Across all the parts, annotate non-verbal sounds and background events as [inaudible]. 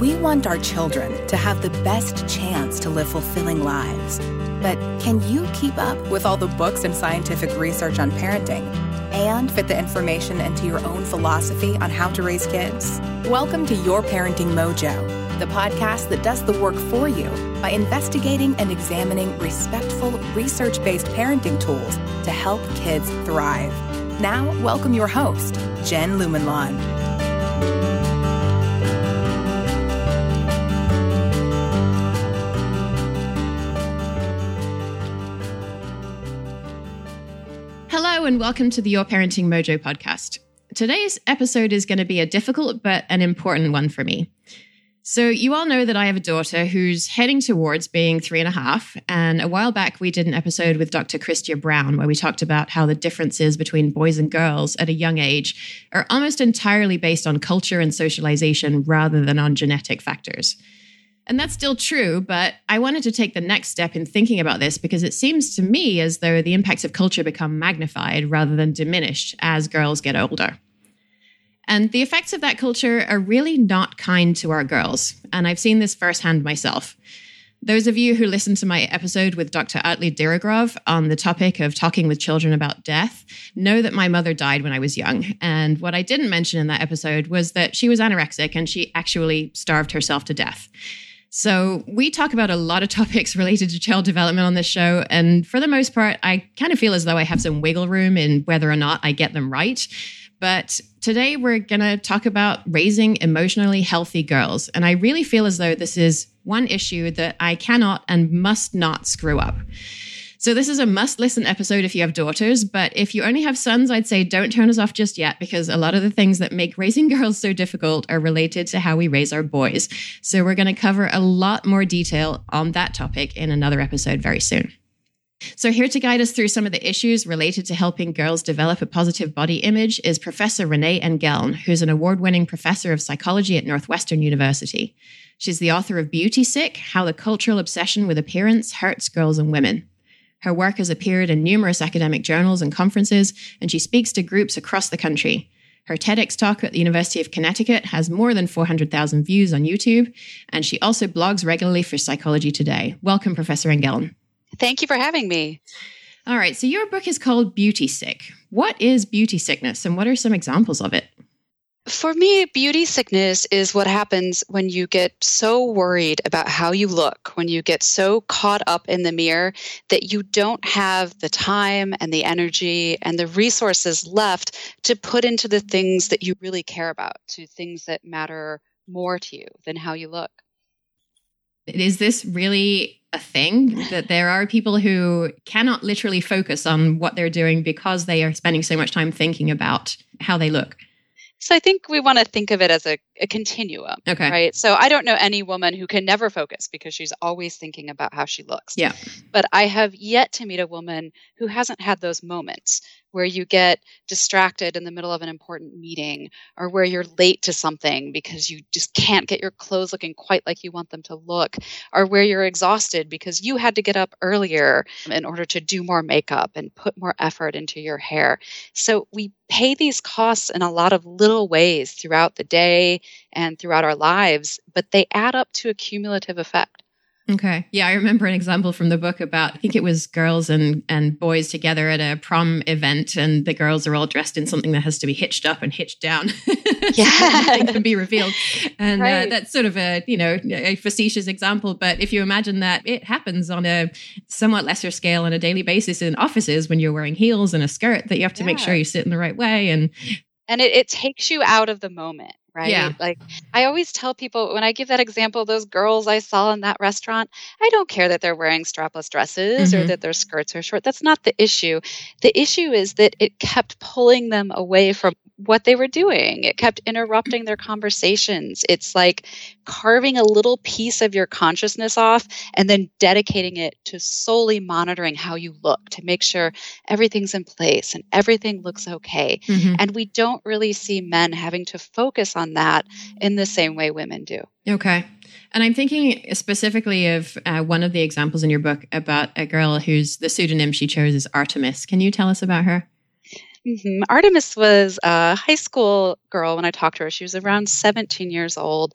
We want our children to have the best chance to live fulfilling lives. But can you keep up with all the books and scientific research on parenting and fit the information into your own philosophy on how to raise kids? Welcome to Your Parenting Mojo, the podcast that does the work for you by investigating and examining respectful, research based parenting tools to help kids thrive. Now, welcome your host, Jen Lumanlan. And welcome to the Your Parenting Mojo podcast. Today's episode is going to be a difficult but an important one for me. So, you all know that I have a daughter who's heading towards being three and a half. And a while back, we did an episode with Dr. Christia Brown where we talked about how the differences between boys and girls at a young age are almost entirely based on culture and socialization rather than on genetic factors. And that's still true, but I wanted to take the next step in thinking about this because it seems to me as though the impacts of culture become magnified rather than diminished as girls get older. And the effects of that culture are really not kind to our girls. And I've seen this firsthand myself. Those of you who listened to my episode with Dr. Atle Dyregrov on the topic of talking with children about death know that my mother died when I was young. And what I didn't mention in that episode was that she was anorexic and she actually starved herself to death. So, we talk about a lot of [laughs] topics related to child development on this show. And for the most part, I kind of feel as though I have some wiggle room in whether or not I get them right. But today we're going to talk about raising emotionally healthy girls. And I really feel as though this is one issue that I cannot and must not screw up. So, this is a must listen episode if you have daughters. But if you only have sons, I'd say don't turn us off just yet because a lot of the things that make raising [laughs] girls so difficult are related to how we raise our boys. So, we're going to cover a lot more detail on that topic in another episode very soon. So, here to guide us through some of the issues related to helping girls develop a positive body image is Professor Renee Engeln, who's an award winning professor of psychology at Northwestern University. She's the author of Beauty Sick How the Cultural Obsession with Appearance Hurts Girls and Women. Her work has appeared in numerous academic journals and conferences, and she speaks to groups across the country. Her TEDx talk at the University of Connecticut has more than 400,000 views on YouTube, and she also blogs regularly for Psychology Today. Welcome, Professor Engeln. Thank you for having me. All right, so your book is called Beauty Sick. What is beauty sickness, and what are some examples of it? For me, beauty sickness is what happens when you get so worried about how you look, when you get so caught up in the mirror that you don't have the time and the energy and the resources left to put into the things that you really care about, to things that matter more to you than how you look. Is this really a thing that there are people who cannot literally focus on what they're doing because they are spending so much time thinking about how they look? So I think we want to think of it as a, a continuum. Okay. Right. So I don't know any woman who can never focus because she's always thinking about how she looks. Yeah. But I have yet to meet a woman who hasn't had those moments where you get distracted in the middle of an important meeting or where you're late to something because you just can't get your clothes looking quite like you want them to look or where you're exhausted because you had to get up earlier in order to do more makeup and put more effort into your hair. So we pay these costs in a lot of little ways throughout the day and throughout our lives, but they add up to a cumulative effect. Okay. Yeah, I remember an example from the book about I think it was girls and and boys together at a prom event, and the girls are all dressed in something that has to be hitched up and hitched down. [laughs] Yeah, can be revealed, and uh, Right. uh, that's sort of a you know a facetious example. But if you imagine that it happens on a somewhat lesser scale on a daily basis in offices when you're wearing heels and a skirt, that you have to make sure you sit in the right way, and and it, it takes you out of the moment right Yeah. like i always tell people when i give that example those girls i saw in that restaurant i don't care that they're wearing strapless dresses or Mhm. that their skirts are short that's not the issue the issue is that it kept pulling them away from what they were doing it kept interrupting their conversations it's like carving a little piece of your consciousness off and then dedicating it to solely monitoring how you look to make sure everything's in place and everything looks okay Mhm. and we don't really see men having to focus on that in the same way women do. Okay. And I'm thinking specifically of uh, one of the examples in your book about a girl whose the pseudonym she chose is Artemis. Can you tell us about her? Hmm Artemis was a high school girl when I talked to her. She was around 17 years old.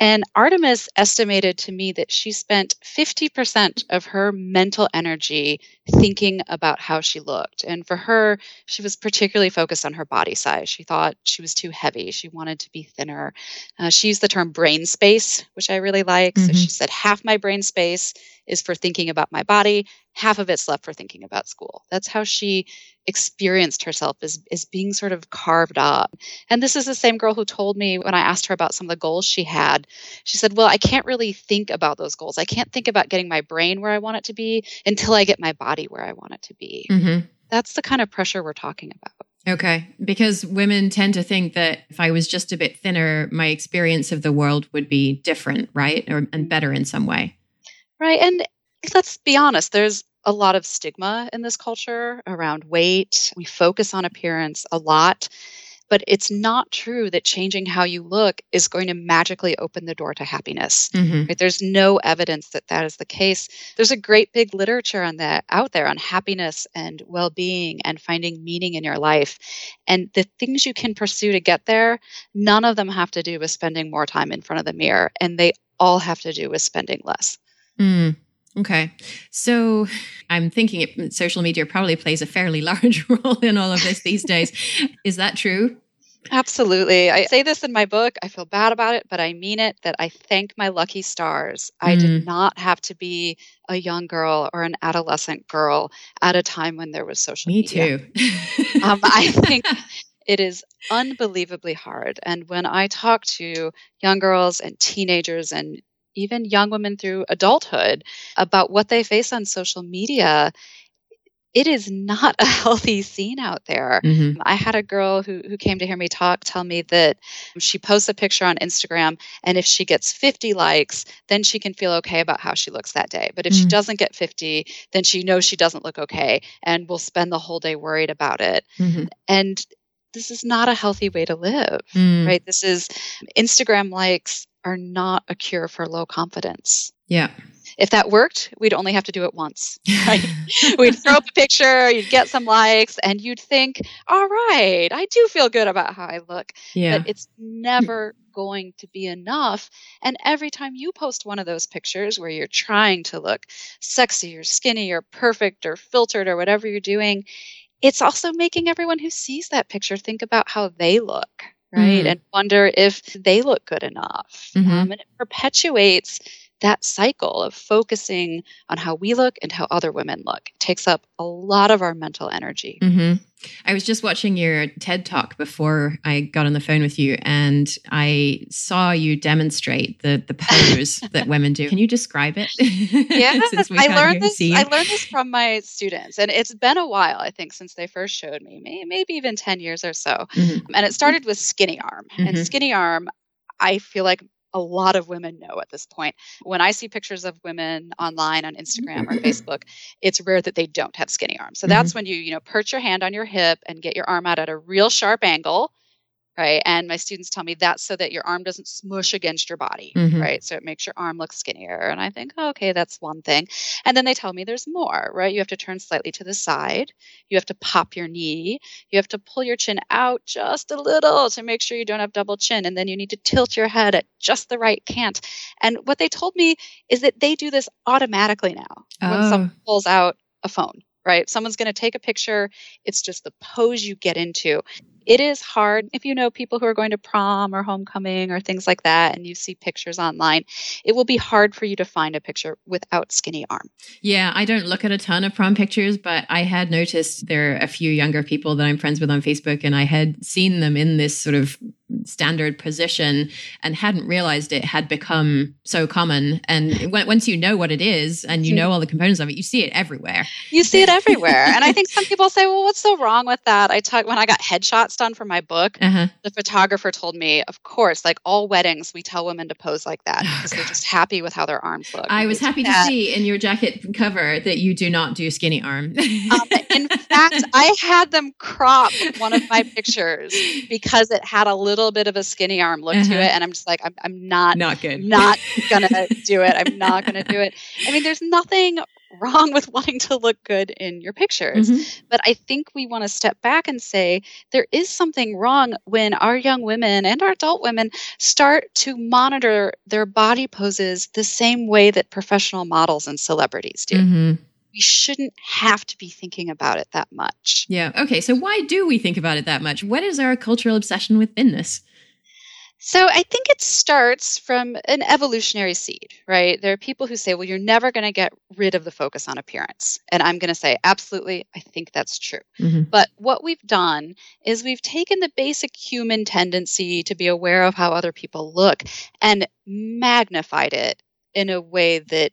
And Artemis estimated to me that she spent 50% of her mental energy thinking about how she looked. And for her, she was particularly focused on her body size. She thought she was too heavy. She wanted to be thinner. Uh, she used the term brain space, which I really like. Mm-hmm. So she said, half my brain space is for thinking about my body, half of it's left for thinking about school. That's how she experienced herself as, as being sort of carved up. And this is the same girl who told me when I asked her about some of the goals she had, she said, Well, I can't really think about those goals. I can't think about getting my brain where I want it to be until I get my body where I want it to be. Mm-hmm. That's the kind of pressure we're talking about. Okay. Because women tend to think that if I was just a bit thinner, my experience of the world would be different, right? Or, and better in some way. Right. And let's be honest, there's a lot of stigma in this culture around weight. We focus on appearance a lot, but it's not true that changing how you look is going to magically open the door to happiness. Mm-hmm. Right? There's no evidence that that is the case. There's a great big literature on that out there on happiness and well-being and finding meaning in your life. And the things you can pursue to get there, none of them have to do with spending more time in front of the mirror and they all have to do with spending less. Mm. Okay. So I'm thinking it, social media probably plays a fairly [laughs] large role in all of this these days. Is that true? Absolutely. I say this in my book. I feel bad about it, but I mean it that I thank my lucky stars. Mm. I did mm. not have to be a young girl or an adolescent girl at a time when there was social Me media. Me too. [laughs] um, I think [laughs] it is unbelievably hard. And when I talk to young girls and teenagers and even young women through adulthood about what they face on social media it is not [laughs] a healthy scene out there. Mm-hmm. I had a girl who, who came to hear me talk tell me that she posts a picture on Instagram, and if she gets 50 likes, then she can feel okay about how she looks that day. But if mm-hmm. she doesn't get 50, then she knows she doesn't look okay and will spend the whole day worried about it. Mm-hmm. And this is not a healthy way to live, mm. right? This is Instagram likes are not a cure for low confidence. Yeah. If that worked, we'd only have to do it once. [laughs] Right? we'd throw up a picture, you'd get some likes, and you'd think, all right, I do feel good about how I look. Yeah. But it's never going to be enough. And every time you post one of those pictures where you're trying to look sexy or skinny or perfect or filtered or whatever you're doing, it's also making everyone who sees that picture think about how they look right? Mm. And wonder if they look good enough. Mm-hmm. Um, and it perpetuates that cycle of focusing on how we look and how other women look. Takes up a lot of our mental energy. Mm-hmm. I was just watching your TED talk before I got on the phone with you, and I saw you demonstrate the the pose [laughs] that women do. Can you describe it? Yeah, [laughs] I learned this. I learned this from my students, and it's been a while. I think since they first showed me, maybe even ten years or so. Mm-hmm. And it started with skinny arm, and mm-hmm. skinny arm. I feel like a lot of women know at this point. When I see pictures of women online on Instagram or Facebook, it's rare that they don't have skinny arms. So mm-hmm. that's when you, you know, perch your hand on your hip and get your arm out at a real sharp angle right? And my students tell me that's so that your arm doesn't smush against your body, mm-hmm. right? So it makes your arm look skinnier. And I think, oh, okay, that's one thing. And then they tell me there's more, right? You have to turn slightly to the side. You have to pop your knee. You have to pull your chin out just a little to make sure you don't have double chin. And then you need to tilt your head at just the right cant. And what they told me is that they do this automatically now oh. when someone pulls out a phone right? Someone's going to take a picture. It's just the pose you get into it is hard if you know people who are going to prom or homecoming or things like that and you see pictures online it will be hard for you to find a picture without skinny arm. Yeah i don't look at a ton of prom pictures but i had noticed there are a few younger people that i'm friends with on facebook and i had seen them in this sort of standard position and hadn't realized it had become so common and once you know what it is and you know all the components of it you see it everywhere you see it [laughs] everywhere and i think some people say well what's so wrong with that i talk when i got headshots done for my book, uh-huh. the photographer told me, of course, like all weddings, we tell women to pose like that oh, because they're just happy with how their arms look. I was happy that. to see in your jacket cover that you do not do skinny arm. um, in fact, I had them crop one of my [laughs] pictures because it had a little bit of a skinny arm look uh-huh. to it, and I'm just like, I'm, I'm not, not good, not [laughs] gonna do it. I'm not gonna do it. I mean, there's nothing wrong with [laughs] wanting to look good in your pictures. Mm-hmm. But I think we want to step back and say there is something wrong when our young women and our adult women start to monitor their body poses the same way that professional models and celebrities do. Mm-hmm. We shouldn't have to be thinking about it that much. Yeah. Okay. So, why do we think about it that much? What is our cultural obsession with thinness? So I think it starts from an evolutionary seed, right? There are people who say, well, you're never going to get rid of the focus on appearance. And I'm going to say, absolutely, I think that's true. Mm-hmm. But what we've done is we've taken the basic human tendency to be aware of how other people look and magnified it in a way that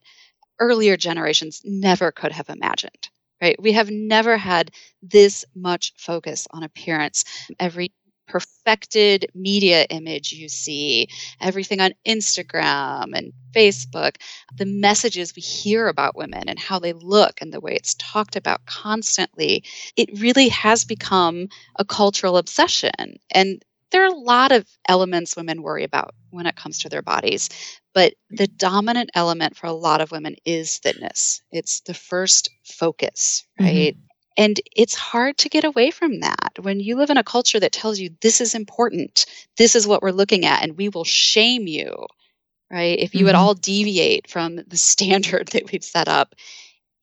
earlier generations never could have imagined right? We have never had this much focus on appearance. Every perfected media image you see, everything on Instagram and Facebook, the messages we hear about women and how they look and the way it's talked about constantly, it really has become a cultural obsession. And there are a lot of elements women worry about when it comes to their bodies, but the dominant element for a lot of women is thinness. It's the first focus, mm-hmm. right? Mm-hmm. And it's hard to get away from that when you live in a culture that tells you this is important, this is what we're looking at, and we will shame you, right? If you mm-hmm. at all deviate from the [laughs] standard that we've set up,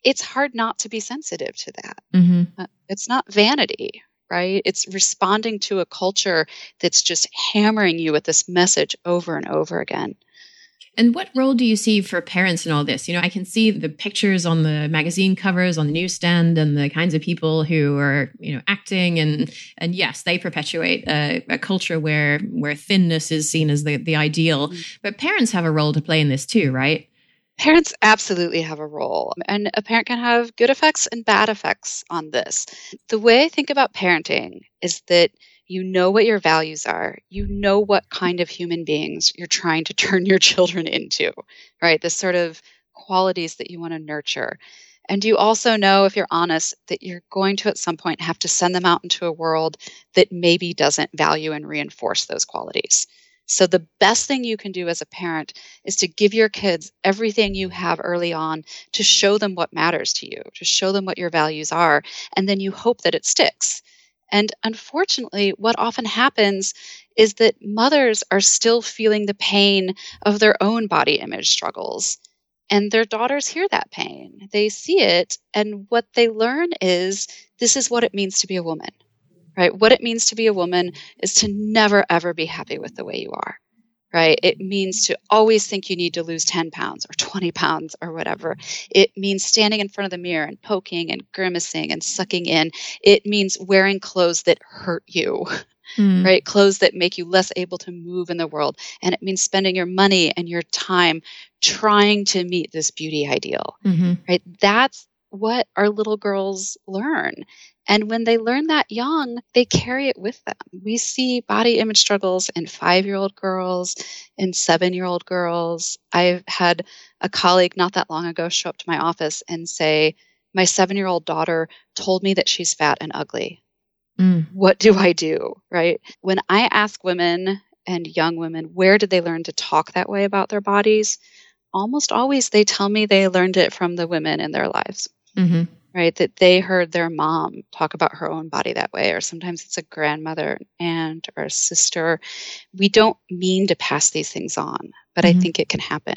it's hard not to be sensitive to that. Mm-hmm. Uh, it's not vanity, right? It's responding to a culture that's just hammering you with this message over and over again. And what role do you see for parents in all this? You know, I can see the pictures on the magazine covers on the newsstand and the kinds of people who are, you know, acting and and yes, they perpetuate a, a culture where where thinness is seen as the, the ideal. Mm-hmm. But parents have a role to play in this too, right? Parents absolutely have a role, and a parent can have good effects and bad effects on this. The way I think about parenting is that you know what your values are. You know what kind of human beings you're trying to [laughs] turn your children into, right? The sort of qualities that you want to nurture. And you also know, if you're honest, that you're going to at some point have to send them out into a world that maybe doesn't value and reinforce those qualities. So, the best thing you can do as a parent is to give your kids everything you have early on to show them what matters to you, to show them what your values are, and then you hope that it sticks. And unfortunately, what often happens is that mothers are still feeling the pain of their own body image struggles. And their daughters hear that pain. They see it. And what they learn is this is what it means to be a woman, right? What it means to be a woman is to never, ever be happy with the way you are right? It means to always think you need to lose 10 pounds or 20 pounds or whatever. It means standing in front of the mirror and poking and grimacing and sucking in. It means wearing clothes that hurt you. Mm. Right? Clothes that make you less able to move in the world. And it means spending your money and your time trying to meet this beauty ideal. Mm-hmm. Right? That's what our little girls learn. And when they learn that young, they carry it with them. We see body image struggles in five year old girls, in seven year old girls. I've had a colleague not that long ago show up to my office and say, My seven year old daughter told me that she's fat and ugly. Mm. What do I do? Right? When I ask women and young women, where did they learn to talk that way about their bodies? Almost always they tell me they learned it from the women in their lives. Mm-hmm right? That they heard their mom talk about her own body that way, or sometimes it's a grandmother, aunt, or a sister. We don't mean to pass these things on, but mm-hmm. I think it can happen.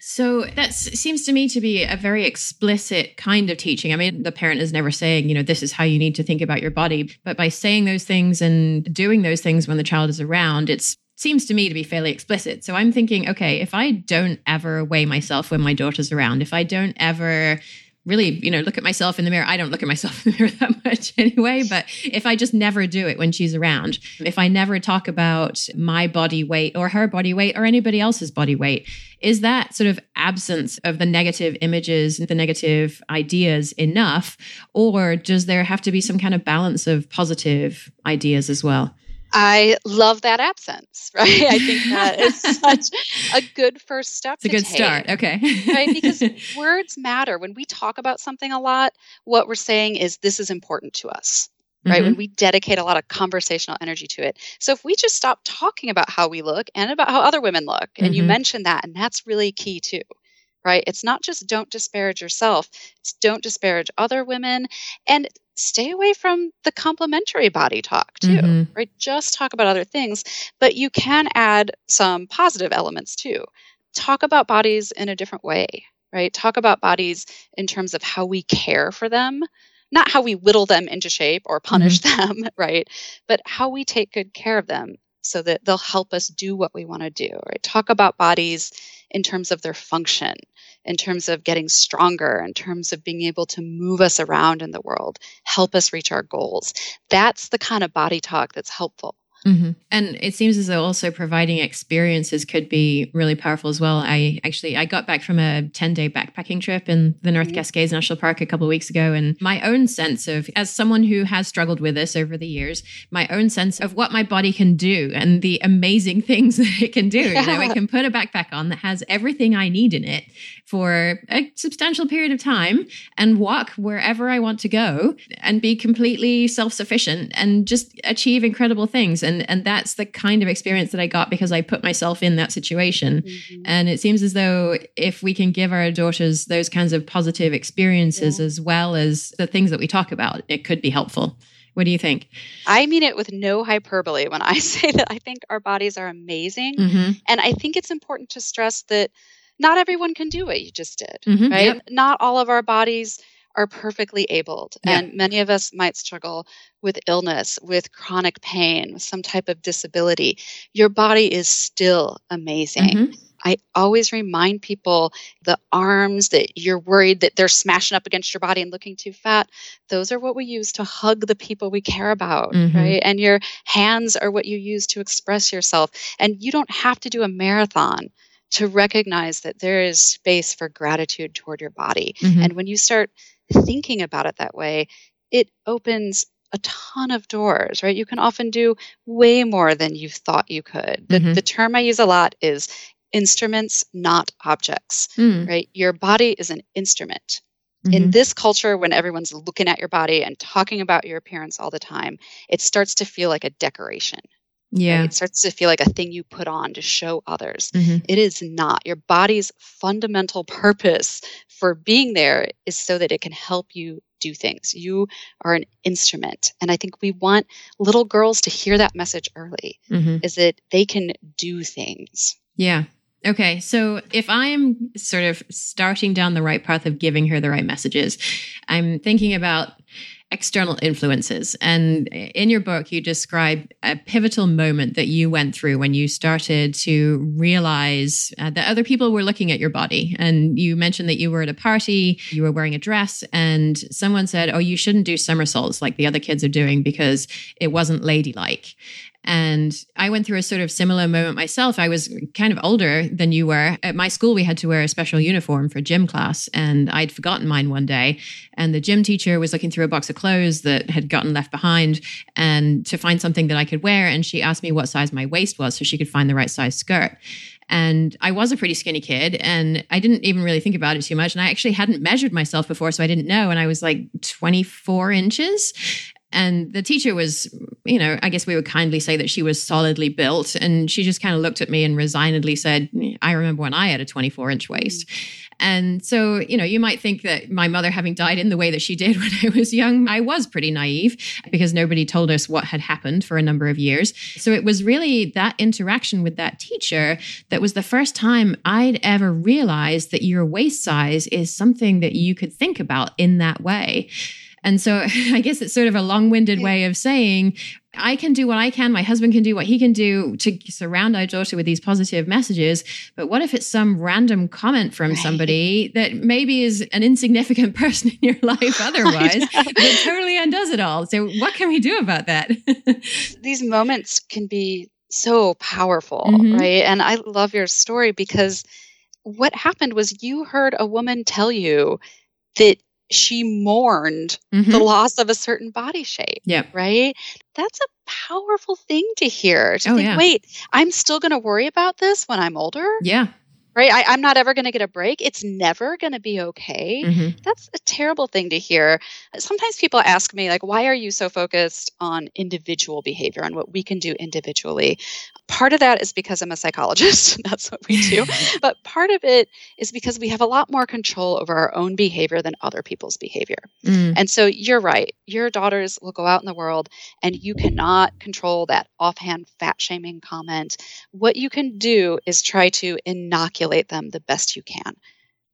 So that seems to me to be a very explicit kind of teaching. I mean, the parent is never saying, you know, this is how you need to think about your body, but by saying those things and doing those things when the child is around, it's seems to me to be fairly explicit. So I'm thinking, okay, if I don't ever weigh myself when my daughter's around, if I don't ever really, you know, look at myself in the mirror. I don't look at myself [laughs] in the mirror that much anyway, but if I just never do it when she's around, if I never talk about my body weight or her body weight or anybody else's body weight, is that sort of absence of the negative images and the negative ideas enough? Or does there have to be some kind of balance of positive ideas as well? I love that absence, [laughs] right? I think that [laughs] is such a good first step. It's a good take, start. Okay. right? Because [laughs] words matter. When we talk about something a lot, what we're saying is this is important to us. Right. Mm-hmm. When we dedicate a lot of conversational energy to it. So if we just stop talking about how we look and about how other women look, and mm-hmm. you mentioned that, and that's really key too right? It's not just don't disparage yourself, it's don't disparage other women and stay away from the complimentary body talk too, Mhm. right? Just talk about other things, but you can add some positive elements too. Talk about bodies in a different way, right? Talk about bodies in terms of how we care for them, not how we whittle them into shape or punish [laughs] them, right? But how we take good care of them so that they'll help us do what we want to do, right? Talk about bodies in terms of their function, in terms of getting stronger, in terms of being able to move us around in the world, help us reach our goals. That's the kind of body talk that's helpful. Hmm And it seems as though also providing experiences could be really powerful as well. I actually I got back from a 10 day backpacking trip in the North Mhm. Cascades National Park a couple of weeks ago. And my own sense of, as someone who has struggled with this over the years, my own sense of what my body can do and the amazing [laughs] things that it can do. You know, it [laughs] can put a backpack on that has everything I need in it for a substantial period of time and walk wherever I want to go and be completely self-sufficient and just achieve incredible things. And and that's the kind of experience that I got because I put myself in that situation. Mm-hmm. And it seems as though if we can give our daughters those kinds of positive experiences Yeah. as well as the things that we talk about, it could be helpful. What do you think? I mean it with no hyperbole when I [laughs] say that I think our bodies are amazing. Mm-hmm. And I think it's important to stress that not everyone can do what you just did, Mhm, right? yep. Not all of our bodies are perfectly abled. Yeah. And many of us might struggle with illness, with chronic pain, with some type of disability. Your body is still amazing. Mhm. I always remind people the arms that you're worried that they're smashing up against your body and looking too fat, those are what we use to hug the people we care about, Mhm. right? And your hands are what you use to express yourself. And you don't have to do a marathon to recognize that there is space for gratitude toward your body. Mhm. And when you start thinking about it that way, it opens a ton of doors, right? You can often do way more than you thought you could. The, Mhm. the term I use a lot is instruments, not objects, Mm, right? Your body is an instrument. mhm. In this culture, when everyone's looking at your body and talking about your appearance all the time, it starts to feel like a decoration. right? yeah. It starts to feel like a thing you put on to show others. Mhm. It is not. Your body's fundamental purpose for being there is so that it can help you do things. You are an instrument. And I think we want little girls to hear that message early Mhm. is that they can do things. Yeah. Okay. So if I'm sort of starting down the right path of giving her the right messages, I'm thinking about external influences. And in your book, you describe a pivotal moment that you went through when you started to realize uh, that other people were looking at your body. And you mentioned that you were at a party, you were wearing a dress, and someone said, Oh, you shouldn't do somersaults like the other kids are doing because it wasn't ladylike. And I went through a sort of similar moment myself. I was kind of older than you were. At my school, we had to wear a special uniform for gym class, and I'd forgotten mine one day. And the gym teacher was looking through a box of clothes that had gotten left behind and to find something that I could wear. And she asked me what size my waist was so she could find the right size skirt. And I was a pretty skinny kid, and I didn't even really think about it too much. And I actually hadn't measured myself before, so I didn't know. And I was like 24 inches. And the teacher was, you know, I guess we would kindly say that she was solidly built. And she just kind of looked at me and resignedly said, I remember when I had a 24 inch waist. And so, you know, you might think that my mother having died in the way that she did [laughs] when I was young, I was pretty naive because nobody told us what had happened for a number of years. So it was really that interaction with that teacher that was the first time I'd ever realized that your waist size is something that you could think about in that way. And so [laughs] I guess it's sort of a long winded way of saying, I can do what I can. My husband can do what he can do to surround our daughter with these positive messages. But what if it's some random comment from Right. somebody that maybe is an insignificant [laughs] person in your life [laughs] otherwise that totally undoes it all? So, what can we do about that? These moments can be so powerful, Mhm. right? And I love your story because what happened was you heard a woman tell you that she mourned the Mhm. loss of a certain body shape. Yeah. right? That's a powerful thing to hear. To Oh, think, yeah. wait, I'm still going to worry about this when I'm older. Yeah. Right? I, am not ever going to get a break. It's never going to be okay. Mm-hmm. That's a terrible thing to hear. Sometimes people ask me, like, why are you so focused on individual behavior, on what we can do individually? Part of that is because I'm a psychologist. [laughs] That's what we do. [laughs] but part of it is because we have a lot more control over our own behavior than other people's behavior. Mm. And so you're right. Your daughters will go out in the world and you cannot control that offhand fat shaming comment. What you can do is try to inoculate them the best you can,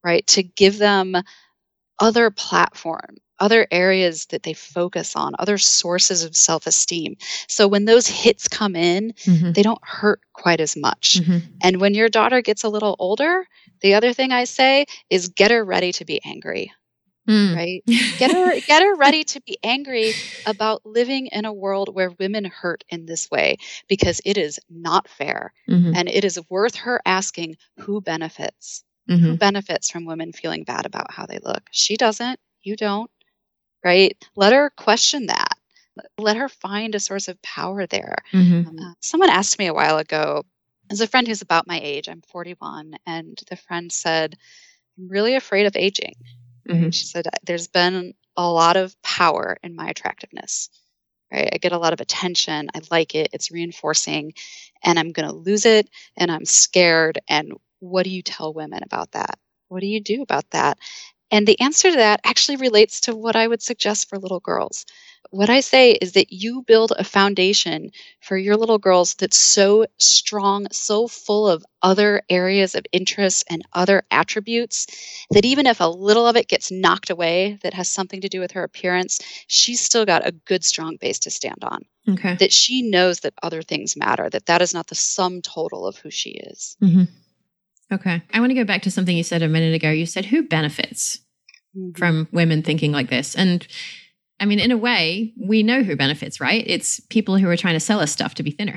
right? To give them other platform other areas that they focus on, other sources of self esteem. So when those hits come in, mm-hmm. they don't hurt quite as much. Mm-hmm. And when your daughter gets a little older, the other thing I say is get her ready to be angry. Mm. Right? [laughs] Get her get her ready to be angry about living in a world where women hurt in this way because it is not fair. Mm-hmm. And it is worth her asking who benefits. Who mm-hmm. benefits from women feeling bad about how they look? She doesn't. You don't right? Let her question that. Let her find a source of power there. Mm-hmm. Uh, someone asked me a while ago, as a friend who's about my age, I'm 41, and the friend said, I'm really afraid of aging. Mm-hmm. She said, There's been a lot of power in my attractiveness. Right? I get a lot of attention. I like it. It's reinforcing, and I'm going to lose it, and I'm scared. And what do you tell women about that? What do you do about that? And the answer to that actually relates to what I would suggest for little girls. What I say is that you build a foundation for your little girls that's so strong, so full of other areas of interest and other attributes that even if a little of it gets knocked away that has something to do with her appearance, she's still got a good, strong base to stand on. Okay. That she knows that other things matter, that that is not the sum total of who she is. Mm-hmm. Okay. I want to go back to something you said a minute ago. You said who benefits mm-hmm. from women thinking like this? And I mean, in a way, we know who benefits, right? It's people who are trying to sell us stuff to be thinner.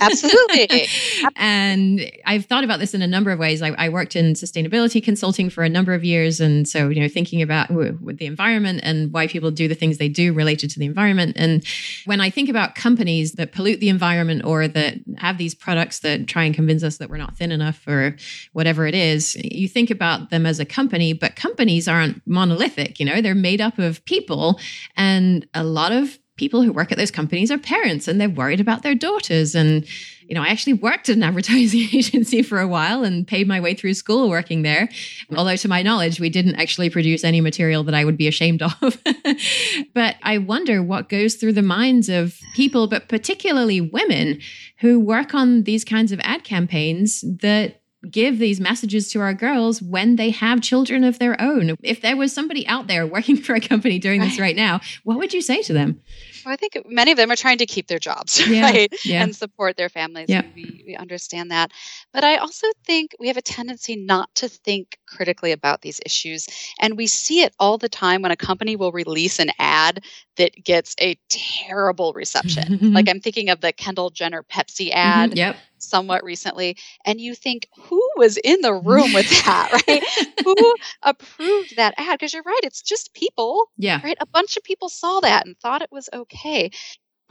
Absolutely. [laughs] and I've thought about this in a number of ways. I, I, worked in sustainability consulting for a number of years. And so, you know, thinking about with the environment and why people do the things they do related to the environment. And when I think about companies that pollute the environment or that have these products that try and convince us that we're not thin enough or whatever it is, you think about them as a company, but companies aren't monolithic, you know, they're made up of people and a lot of people who work at those companies are parents and they're worried about their daughters. And, you know, I actually worked at an [laughs] advertising agency for a while and paid my way through school working there. Although, to my knowledge, we didn't actually produce any material that I would be ashamed of. [laughs] but I wonder what goes through the minds of people, but particularly women who work on these kinds of ad campaigns that give these messages to our girls when they have children of their own. If there was somebody out there working [laughs] for a company doing this right now, what would you say to them? Well, I think many of them are trying to keep their jobs, [laughs] yeah, right? Yeah. And support their families. Yeah. We, we understand that. But I also think we have a tendency not to think critically about these issues. And we see it all the time when a company will release an ad that gets a terrible reception. [laughs] like I'm thinking of the Kendall Jenner Pepsi ad. Mm-hmm, yep somewhat recently and you think who was in the room with [laughs] that? Right? Who approved that ad? Because you're right it's just people yeah. right? A bunch of people saw that and thought it was okay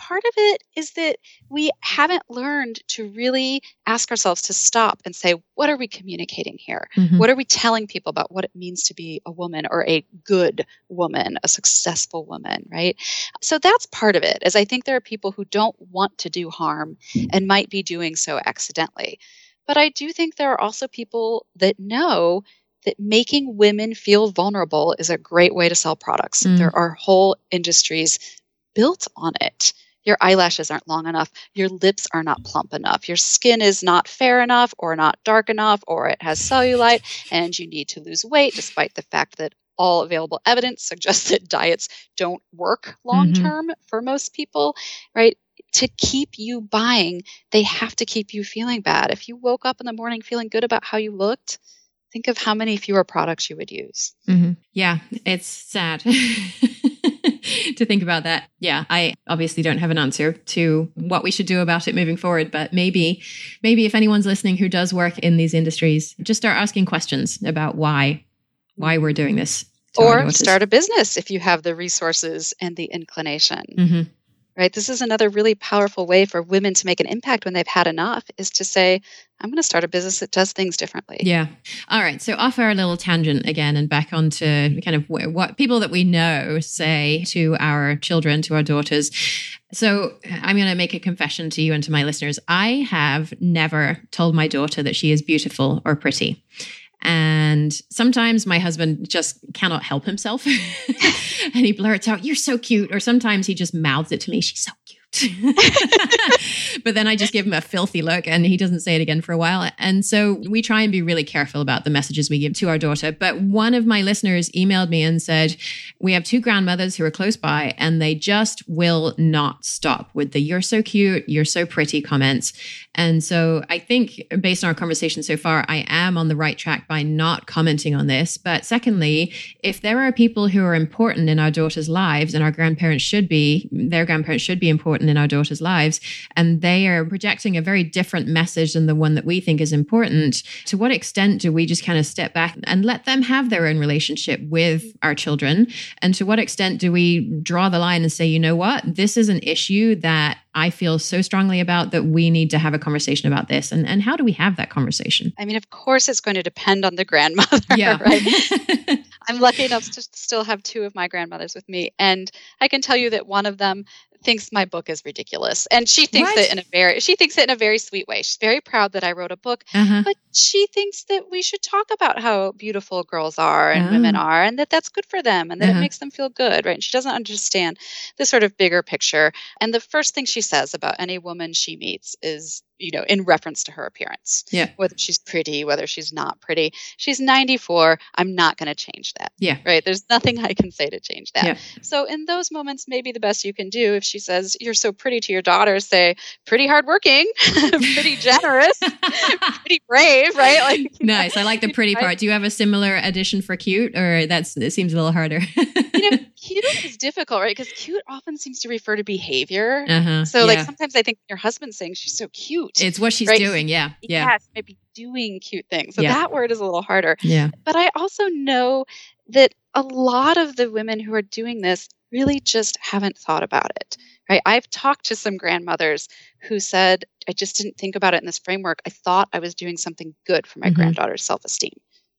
part of it is that we haven't learned to really ask ourselves to stop and say, what are we communicating here? Mm-hmm. What are we telling people about what it means to be a woman or a good woman, a successful woman, right? So that's part of it, is I think there are people who don't want to do harm and might be doing so accidentally. But I do think there are also people that know that making women feel vulnerable is a great way to sell products. Mm. There are whole industries built on it. Your eyelashes aren't long enough. Your lips are not plump enough. Your skin is not fair enough or not dark enough or it has cellulite and you need to lose weight despite the fact that all available evidence suggests [laughs] that diets don't work long term mm-hmm. for most people, right? To keep you buying, they have to keep you feeling bad. If you woke up in the morning feeling good about how you looked, think of how many fewer products you would use. Mm-hmm. Yeah, it's sad. [laughs] [laughs] to think about that. Yeah, I obviously don't have an answer to what we should do about it moving forward, but maybe maybe if anyone's listening who does work in these industries, just start asking questions about why why we're doing this. Or start a business if you have the resources and the inclination. Mm-hmm. Right? This is another really powerful way for women to make an impact when they've had enough is to say, I'm going to start a business that does things differently. Yeah. All right. So off our little tangent again and back onto kind of what people that we know say to our children, to our daughters. So uh, I'm going to make a confession to you and to my listeners. I have never told my daughter that she is beautiful or pretty. And sometimes my husband just cannot help himself [laughs] and he blurts out, You're so cute. Or sometimes he just mouths it to me, She's so [laughs] but then I just give him a filthy look and he doesn't say it again for a while. And so we try and be really careful about the messages we give to our daughter. But one of my listeners emailed me and said, We have two grandmothers who are close by and they just will not stop with the you're so cute, you're so pretty comments. And so I think based on our conversation so far, I am on the right track by not commenting on this. But secondly, if there are people who are important in our daughters' lives and our grandparents should be, their grandparents should be important in our daughters' lives, and they are projecting a very different message than the one that we think is important, to what extent do we just kind of step back and let them have their own relationship with our children? And to what extent do we draw the line and say, you know what, this is an issue that I feel so strongly about that we need to have a conversation about this. And, and how do we have that conversation? I mean, of course, it's going to depend on the grandmother, yeah. [laughs] right? [laughs] I'm lucky enough to still have two of my grandmothers with me. And I can tell you that one of them thinks my book is ridiculous and she thinks what? it in a very she thinks it in a very sweet way she's very proud that i wrote a book uh-huh. but she thinks that we should talk about how beautiful girls are and oh. women are and that that's good for them and that uh-huh. it makes them feel good right and she doesn't understand the sort of bigger picture and the first thing she says about any woman she meets is you know, in reference to her appearance. Yeah. Whether she's pretty, whether she's not pretty. She's 94. I'm not going to change that. Yeah. Right. There's nothing I can say to change that. Yeah. So in those moments, maybe the best you can do if she says, You're so pretty to your daughter, say, pretty hardworking, [laughs] pretty [laughs] generous, pretty brave, right? Like Nice. I like the pretty part. Do you have a similar addition for cute or that's it seems a little harder? you know, cute is difficult, right? Because cute often seems to refer to behavior. Uh-huh, so, yeah. like, sometimes I think your husband's saying she's so cute. It's what she's right? doing. Yeah. Yeah. Yes, maybe doing cute things. So, yeah. that word is a little harder. Yeah. But I also know that a lot of the women who are doing this really just haven't thought about it. Right? I've talked to some grandmothers who said, I just didn't think about it in this framework. I thought I was doing something good for my mm-hmm. granddaughter's self esteem.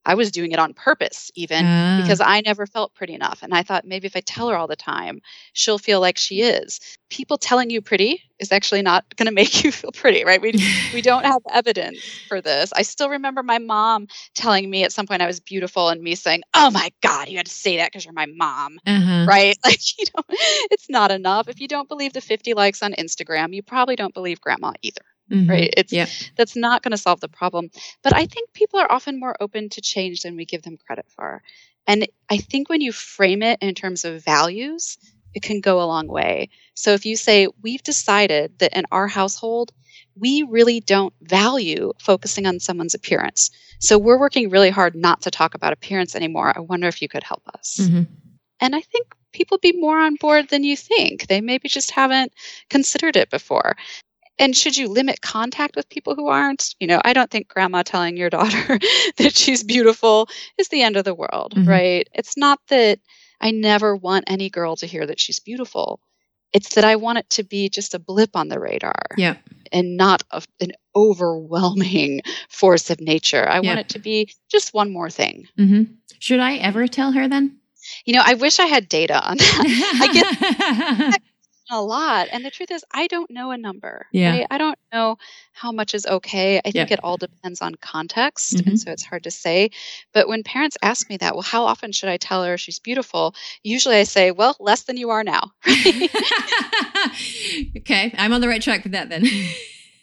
I was doing it on purpose, even ah. because I never felt pretty enough. And I thought maybe if I tell her all the time, she'll feel like she is. People telling you pretty is actually not [laughs] going to make you feel pretty, right? We, we [laughs] don't have evidence for this. I still remember my mom telling me at some point I was beautiful and me saying, Oh my God, you had to say that because you're my mom, uh-huh. right? [laughs] Like, you know, it's not enough. If you don't believe the 50 likes on Instagram, you probably don't believe grandma either. Mm-hmm. Right. It's yeah. that's not going to solve the problem. But I think people are often more open to change than we give them credit for. And I think when you frame it in terms of values, it can go a long way. So if you say, we've decided that in our household, we really don't value focusing on someone's appearance. So we're working really hard not to talk about appearance anymore. I wonder if you could help us. Mm-hmm. And I think people be more on board than you think. They maybe just haven't considered it before. And should you limit contact with people who aren't? You know, I don't think grandma telling your daughter [laughs] that she's beautiful is the end of the world, mm-hmm. right? It's not that I never want any girl to hear that she's beautiful. It's that I want it to be just a blip on the radar. Yeah. And not a, an overwhelming [laughs] force of nature. I yeah. want it to be just one more thing. Mm-hmm. Should I ever tell her then? You know, I wish I had data on that. [laughs] I get a lot. And the truth is, I don't know a number. Yeah. Right? I don't know how much is okay. I think yeah. it all depends on context. Mm-hmm. And so it's hard to say. But when parents ask me that, well, how often should I tell her she's beautiful? Usually I say, well, less than you are now. [laughs] [laughs] okay. I'm on the right track with that then.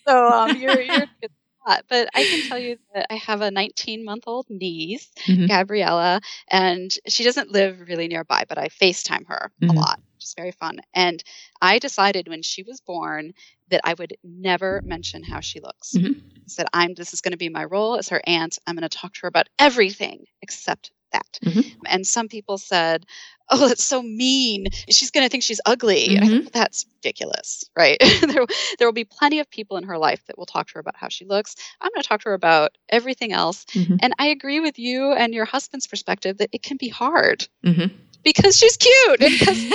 so um, [laughs] you're, you're good but I can tell you that I have a 19 month old niece, mm-hmm. Gabriella, and she doesn't live really nearby, but I FaceTime her mm-hmm. a lot is very fun. And I decided when she was born that I would never mention how she looks. Mm-hmm. I said, I'm this is going to be my role as her aunt. I'm going to talk to her about everything except that. Mm-hmm. And some people said, Oh, that's so mean. She's going to think she's ugly. Mm-hmm. That's ridiculous, right? [laughs] there, there will be plenty of people in her life that will talk to her about how she looks. I'm going to talk to her about everything else. Mm-hmm. And I agree with you and your husband's perspective that it can be hard. Because she's cute. And because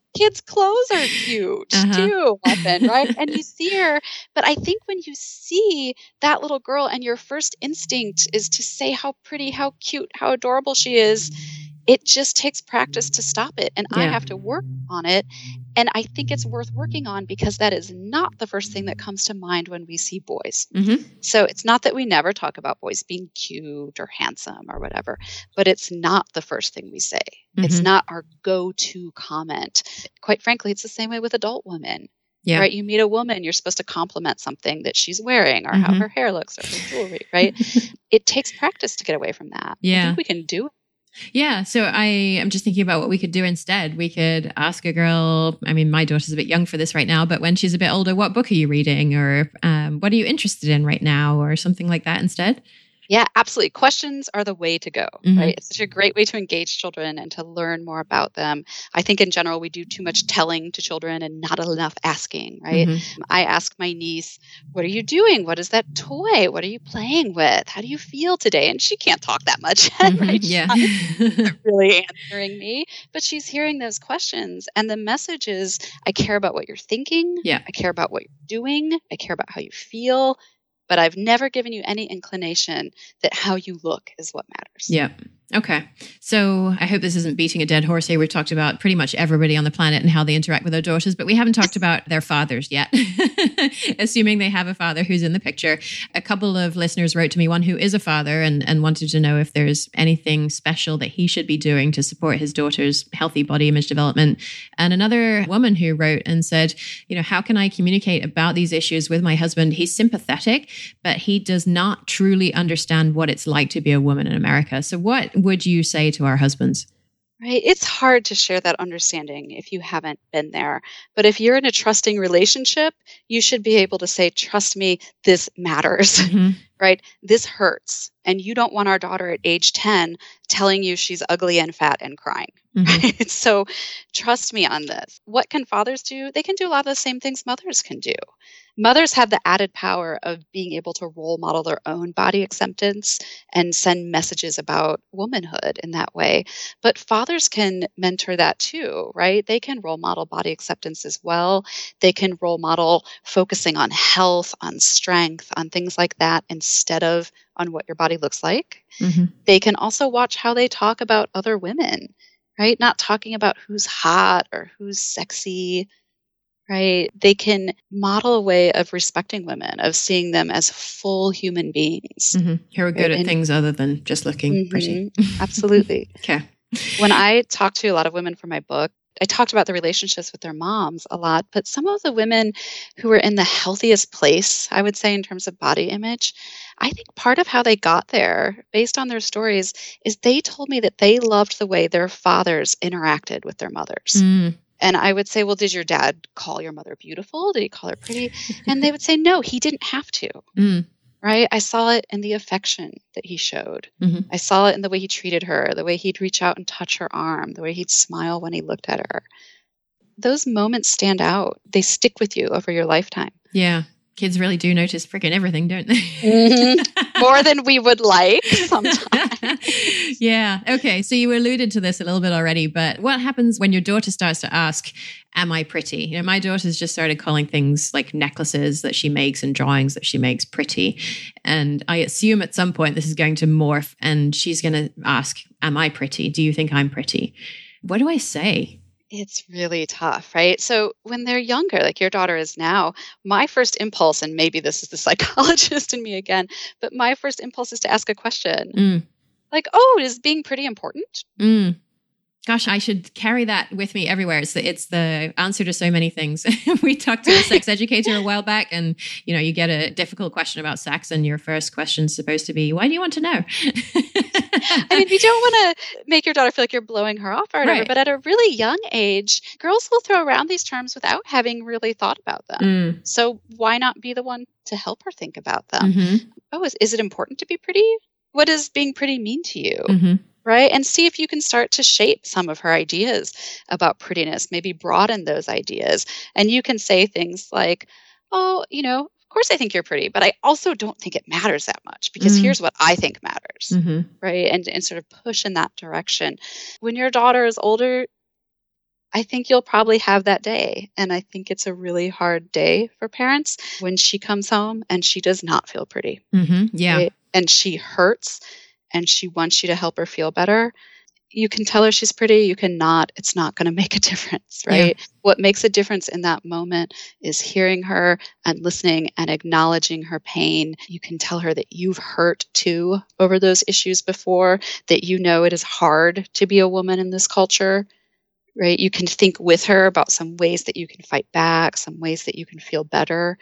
[laughs] kids' clothes are cute uh-huh. too, often, right? and you see her. But I think when you see that little girl and your first instinct is to say how pretty, how cute, how adorable she is, it just takes practice to stop it. And yeah. I have to work on it. And I think it's worth working on because that is not the first thing that comes to mind when we see boys. Mm-hmm. So it's not that we never talk about boys being cute or handsome or whatever, but it's not the first thing we say. Mm-hmm. It's not our go to comment. Quite frankly, it's the same way with adult women. Yeah. Right. You meet a woman, you're supposed to compliment something that she's wearing or mm-hmm. how her hair looks or her jewelry, right? [laughs] it takes practice to get away from that. Yeah. I think we can do it yeah. So I am just thinking about what we could do instead. We could ask a girl, I mean, my daughter's a bit young for this right now, but when she's a bit older, what book are you reading? Or um, what are you interested in right now? Or something like that instead? Yeah, absolutely. Questions are the way to go, mm-hmm. right? It's such a great way to engage children and to learn more about them. I think in general, we do too much telling to children and not enough asking, right? Mm-hmm. I ask my niece, What are you doing? What is that toy? What are you playing with? How do you feel today? And she can't talk that much, [laughs] mm-hmm. right? Yeah. [laughs] [laughs] really answering me, but she's hearing those questions. And the message is, I care about what you're thinking. Yeah. I care about what you're doing. I care about how you feel but I've never given you any inclination that how you look is what matters. Yeah. Okay. So I hope this isn't beating a dead horse here. We've talked about pretty much everybody on the planet and how they interact with their daughters, but we haven't talked about their fathers yet. [laughs] Assuming they have a father who's in the picture. A couple of listeners wrote to me, one who is a father and, and wanted to know if there's anything special that he should be doing to support his daughter's healthy body image development. And another woman who wrote and said, you know, how can I communicate about these issues with my husband? He's sympathetic, but he does not truly understand what it's like to be a woman in America. So what would you say to our husbands? Right. It's hard to share that understanding if you haven't been there. But if you're in a trusting relationship, you should be able to say, trust me, this matters. [laughs] Mm-hmm. right? This hurts. And you don't want our daughter at age 10 telling you she's ugly and fat and crying. [laughs] Mm-hmm. Right? So trust me on this. What can fathers do? They can do a lot of the same things mothers can do. Mothers have the added power of being able to role model their own body acceptance and send messages about womanhood in that way. But fathers can mentor that too, right? They can role model body acceptance as well. They can role model focusing on health, on strength, on things like that instead of on what your body looks like. Mm-hmm. They can also watch how they talk about other women, right? Not talking about who's hot or who's sexy right? They can model a way of respecting women, of seeing them as full human beings. Mm-hmm. Who are good right? at and, things other than just looking mm-hmm, pretty. absolutely. [laughs] okay. When I talk to a lot of women for my book, I talked about the relationships with their moms a lot, but some of the women who were in the healthiest place, I would say, in terms of body image, I think part of how they got there, based on their stories, is they told me that they loved the way their fathers interacted with their mothers. Mm. And I would say, Well, did your dad call your mother beautiful? Did he call her pretty? And they would say, No, he didn't have to. Mm. Right? I saw it in the affection that he showed. Mm-hmm. I saw it in the way he treated her, the way he'd reach out and touch her arm, the way he'd smile when he looked at her. Those moments stand out. They stick with you over your lifetime. Yeah kids really do notice freaking everything, don't they? mm-hmm. More than we would like [laughs] sometimes. yeah. Okay. So you alluded to this a little bit already, but what happens when your daughter starts to ask, Am I pretty? You know, my daughter's just started calling things like necklaces that she makes and drawings that she makes pretty. And I assume at some point this is going to morph and she's going to ask, Am I pretty? Do you think I'm pretty? What do I say? It's really tough, right? So when they're younger, like your daughter is now, my first impulse, and maybe this is the [laughs] psychologist in me again, but my first impulse is to ask a question. Mm. Like, oh, is being pretty important? Mm. Gosh, I should carry that with me everywhere. It's the, it's the answer to so many things. [laughs] we talked to a sex [laughs] educator a while back, and you know, you get a difficult question about sex, and your first question is supposed to be, "Why do you want to know?" I mean, you [laughs] don't want to make your daughter feel like you're blowing her off or whatever, right. but at a really young age, girls will throw around these terms without having really thought about them. Mm. So why not be the one to help her think about them? Mm-hmm. Oh, is, is it important to be pretty? What does being pretty mean to you? Mm-hmm right? And see if you can start to shape some of her ideas about prettiness, maybe broaden those ideas. And you can say things like, oh, you know, of course I think you're pretty, but I also don't think it matters that much because Mm. here's what I think matters, hmm right? And and sort of push in that direction. When your daughter is older, I think you'll probably have that day. And I think it's a really hard day for parents when she comes home and she does not feel pretty. hmm Yeah. right? And she hurts and she wants you to help her feel better. You can tell her she's pretty, you cannot. It's not going to make a [laughs] difference, Yeah. right? What makes a difference in that moment is hearing her and listening and acknowledging her pain. You can tell her that you've hurt too over those issues before, that you know it is hard to be a woman in this culture, right? You can think with her about some ways that you can fight back, some ways that you can feel better,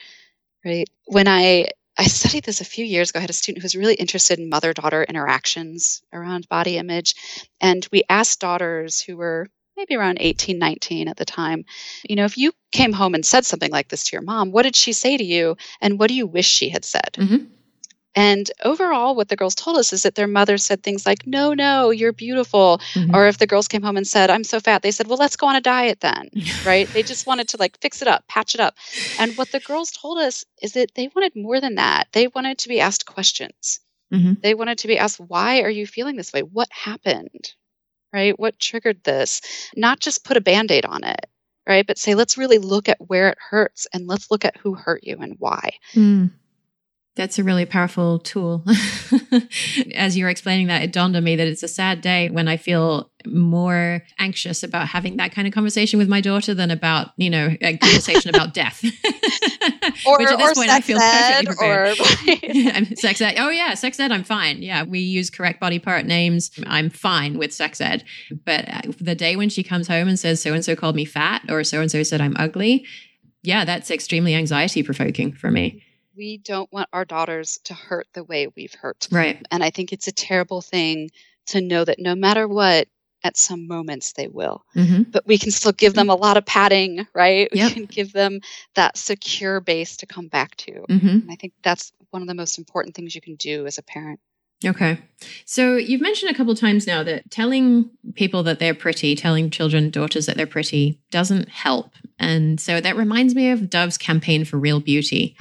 right? When I I studied this a few years ago. I had a student who was really interested in mother daughter interactions around body image. And we asked daughters who were maybe around 18, 19 at the time, you know, if you came home and said something like this to your mom, what did she say to you? And what do you wish she had said? Mhm. And overall, what the girls told us is that their mother said things like, no, no, you're beautiful. Mhm. Or if the girls came home and said, I'm so fat, they said, well, let's go on a diet then [laughs] right? They just wanted to like fix it up, patch it up. And what the girls told us is that they wanted more than that. They wanted to be asked questions. Mhm. They wanted to be asked, why are you feeling this way? What happened? Right? What triggered this? Not just put a band aid on it, right? But say, let's really look at where it hurts and let's look at who hurt you and why. Mm. That's a really powerful tool. [laughs] As you were explaining that, it dawned on me that it's a sad day when I feel more anxious about having that kind of conversation with my daughter than about, you know, a conversation about [laughs] death. [laughs] Or, Which at this point I feel or. I'm sex ed. Oh yeah, sex ed. I'm fine. Yeah, we use correct body part names. I'm fine with sex ed. But uh, the day when she comes home and says so and so called me fat or so and so said I'm ugly, yeah, that's extremely anxiety provoking for me. We don't want our daughters to hurt the way we've hurt. Right. And I think it's a terrible thing to know that no matter what, at some moments they will. hmm But we can still give them a lot of padding, right? Yep. We can give them that secure base to come back to. hmm And I think that's one of the most important things you can do as a parent. Okay. So you've mentioned a couple times now that telling people that they're pretty, telling children, daughters that they're pretty doesn't help. And so that reminds me of Dove's campaign for real beauty. [sighs] [laughs]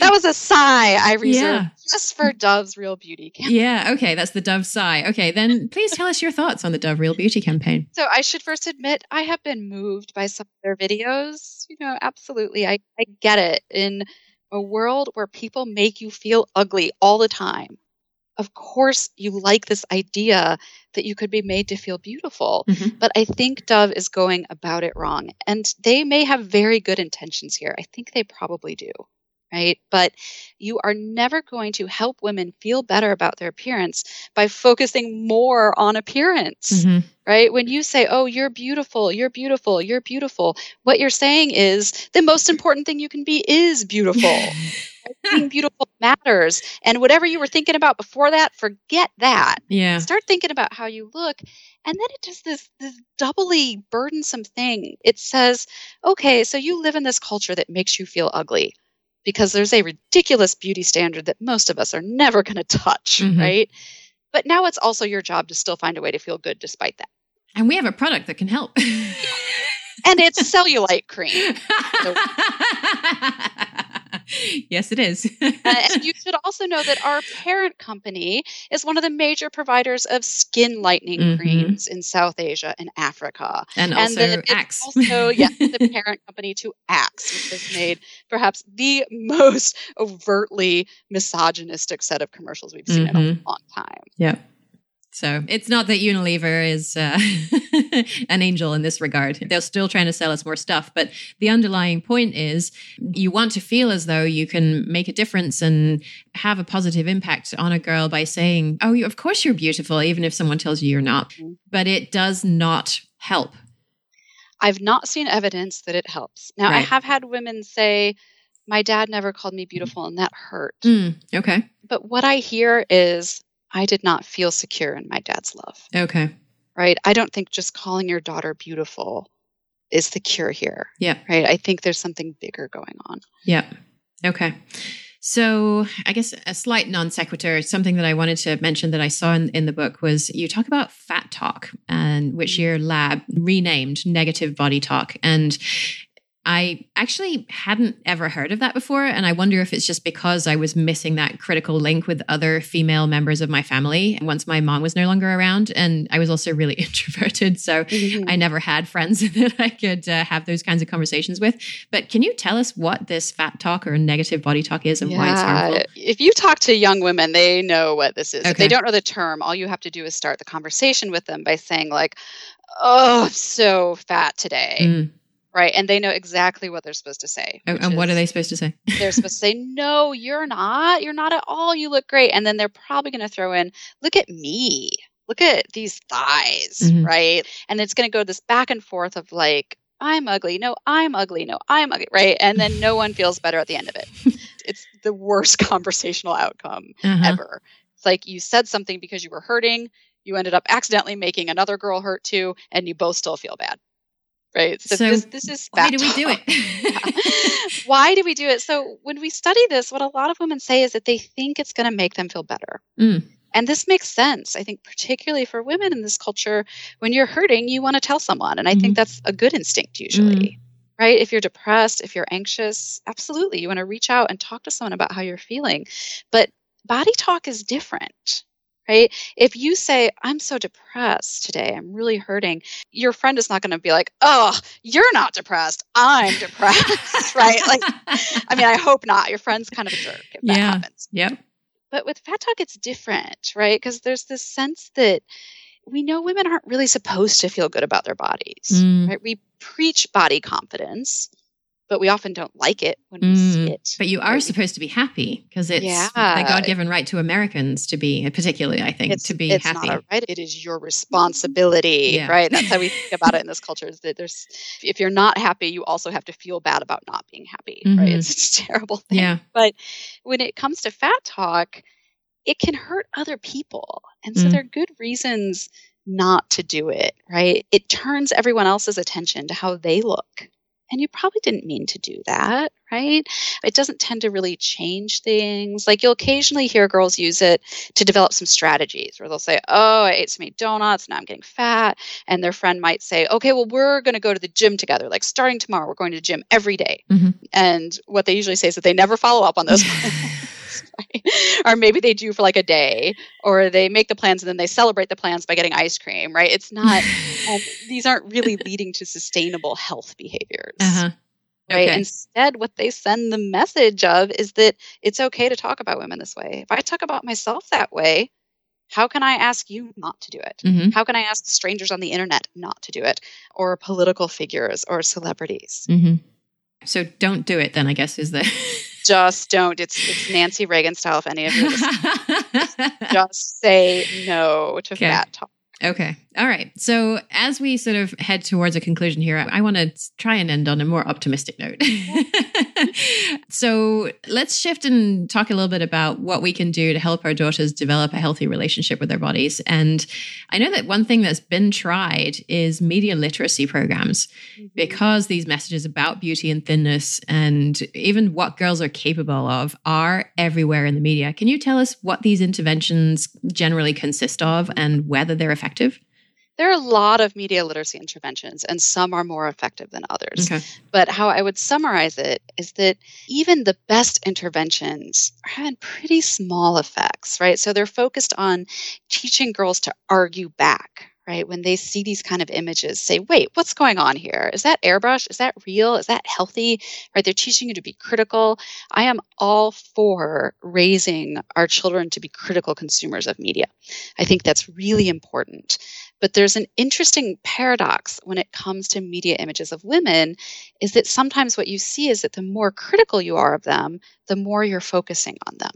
that was a sigh I reserved Yeah. just for Dove's Real Beauty campaign. yeah. Okay. That's the Dove sigh. Okay. Then please tell us your thoughts on the Dove Real Beauty campaign. So I should first admit I have been moved by some of their videos. You know, absolutely. I, I get it. In a world where people make you feel ugly all the time, of course you like this idea that you could be made to feel beautiful. Mhm. But I think Dove is going about it wrong. And they may have very good intentions here. I think they probably do. Right. But you are never going to help women feel better about their appearance by focusing more on appearance Mhm. right? When you say, oh, you're beautiful, you're beautiful, you're beautiful, what you're saying is the most important thing you can be is beautiful. [laughs] Being beautiful matters. And whatever you were thinking about before that, forget that. yeah. Start thinking about how you look. And then it does this, this doubly burdensome thing. It says, okay, so you live in this culture that makes you feel ugly because there's a ridiculous beauty standard that most of us are never going to touch, Mhm. right? But now it's also your job to still find a way to feel good despite that. And we have a product that can help. and it's cellulite cream. [laughs] [laughs] yes, it is. Uh, and you should also know that our parent company is one of the major providers of skin lightening Mhm. creams in South Asia and Africa. and and also Axe. also [laughs] yes, the parent company to Axe, which has made perhaps the most [laughs] overtly misogynistic set of commercials we've seen in a Mhm. long time. Yeah. So it's not that Unilever is uh, [laughs] an angel in this regard. They're still trying to sell us more stuff. But the underlying point is you want to feel as though you can make a difference and have a positive impact on a girl by saying, oh, you, of course you're beautiful, even if someone tells you you're not. Mhm. But it does not help. I've not seen evidence that it helps. Now, I have had women say, my dad never called me beautiful, and that hurt. Mm, okay. But what I hear is, I did not feel secure in my dad's love, Okay. right? I don't think just calling your daughter beautiful is the cure here, Yeah. right? I think there's something bigger going on. Yeah. Okay. So, I guess a slight non sequitur, something that I wanted to mention that I saw in, in the book was you talk about fat talk, and which mm. your lab renamed negative body talk. And I actually hadn't ever heard of that before. And I wonder if it's just because I was missing that critical link with other female members of my family once my mom was no longer around. And I was also really [laughs] introverted. So mm-hmm. I never had friends [laughs] that I could uh, have those kinds of conversations with. But can you tell us what this fat talk or negative body talk is and yeah. why it's harmful? If you talk to young women, they know what this is. Okay. If they don't know the term, all you have to do is start the conversation with them by saying, like, oh, I'm so fat today. Mm right? And they know exactly what they're supposed to say. And, and what are they supposed to say? [laughs] they're supposed to say, "No, you're not. You're not at all. You look great." And then they're probably going to throw in, "Look at me. Look at these thighs," mm-hmm. right? And it's going to go this back and forth of like, "I'm ugly. No, I'm ugly. No, I'm ugly." Right? And then no one feels better at the end of it. [laughs] it's the worst [laughs] conversational outcome uh-huh. ever. It's like you said something because you were hurting. You ended up accidentally making another girl hurt too, and you both still feel bad right? So, so this, this is why do we do it? [laughs] why do we do it? So when we study this, what a lot of women say is that they think it's going to make them feel better. Mm. And this makes sense, I think, particularly for women in this culture. When you're hurting, you want to tell someone. And I mm-hmm. think that's a good instinct usually. Mm. Right? If you're depressed, if you're anxious, absolutely. You want to reach out and talk to someone about how you're feeling. But body talk is different right? If you say, I'm so depressed today, I'm really hurting, your friend is not going to be like, oh, you're not depressed. I'm depressed, [laughs] right? Like, I mean, I hope not. Your friend's kind of a jerk if that yeah. happens. Yep. But with fat talk, it's different, right? Because there's this sense that we know women aren't really supposed to feel good about their bodies, mm. right? We preach body confidence but we often don't like it when we mm, see it. But you are right? supposed to be happy because it's yeah. the God-given right to Americans to be, particularly, I think, it's, to be it's happy. Not a right. It is your responsibility, yeah. right? That's how we think about it in this [laughs] culture. Is that there's, if you're not happy, you also have to feel bad about not being happy, mm-hmm. right? It's, it's a [laughs] terrible thing. Yeah. But when it comes to fat talk, it can hurt other people, and so mm. there are good reasons not to do it, right? It turns everyone else's attention to how they look and you probably didn't mean to do that, right? It doesn't tend to really change things. Like you'll occasionally hear girls use it to develop some strategies where they'll say, Oh, I ate so many donuts, now I'm getting fat. And their friend might say, Okay, well, we're going to go to the gym together. Like starting tomorrow, we're going to the gym every day. Mm-hmm. And what they usually say is that they never follow up on those? [laughs] [laughs] or maybe they do for like a day, or they make the plans and then they celebrate the plans by getting ice cream, right? It's not, [laughs] um, these aren't really leading to sustainable health behaviors. Uh-huh. Right. Instead, what they send the message of is that it's okay to talk about women this way. If I talk about myself that way, how can I ask you not to do it? Mm-hmm. How can I ask strangers on the internet not to do it? Or political figures or celebrities? Mm-hmm. So don't do it then, I guess, is the [laughs] just don't. It's it's [laughs] Nancy Reagan style. If any of you just say no to [laughs] okay. fat talk. Okay. All right. So, as we sort of head towards a conclusion here, I want to try and end on a more optimistic note. [laughs] so, let's shift and talk a little bit about what we can do to help our daughters develop a healthy relationship with their bodies. And I know that one thing that's been tried is media literacy programs mm-hmm. because these messages about beauty and thinness and even what girls are capable of are everywhere in the media. Can you tell us what these interventions generally consist of and whether they're effective? There are a lot of media literacy interventions, and some are more effective than others. Okay. But how I would summarize it is that even the best interventions are having pretty small effects, right? So they're focused on teaching girls to argue back, right? When they see these kind of images, say, wait, what's going on here? Is that airbrush? Is that real? Is that healthy? Right? They're teaching you to be critical. I am all for raising our children to be critical consumers of media. I think that's really important. But there's an interesting paradox when it comes to media images of women is that sometimes what you see is that the more critical you are of them, the more you're focusing on them.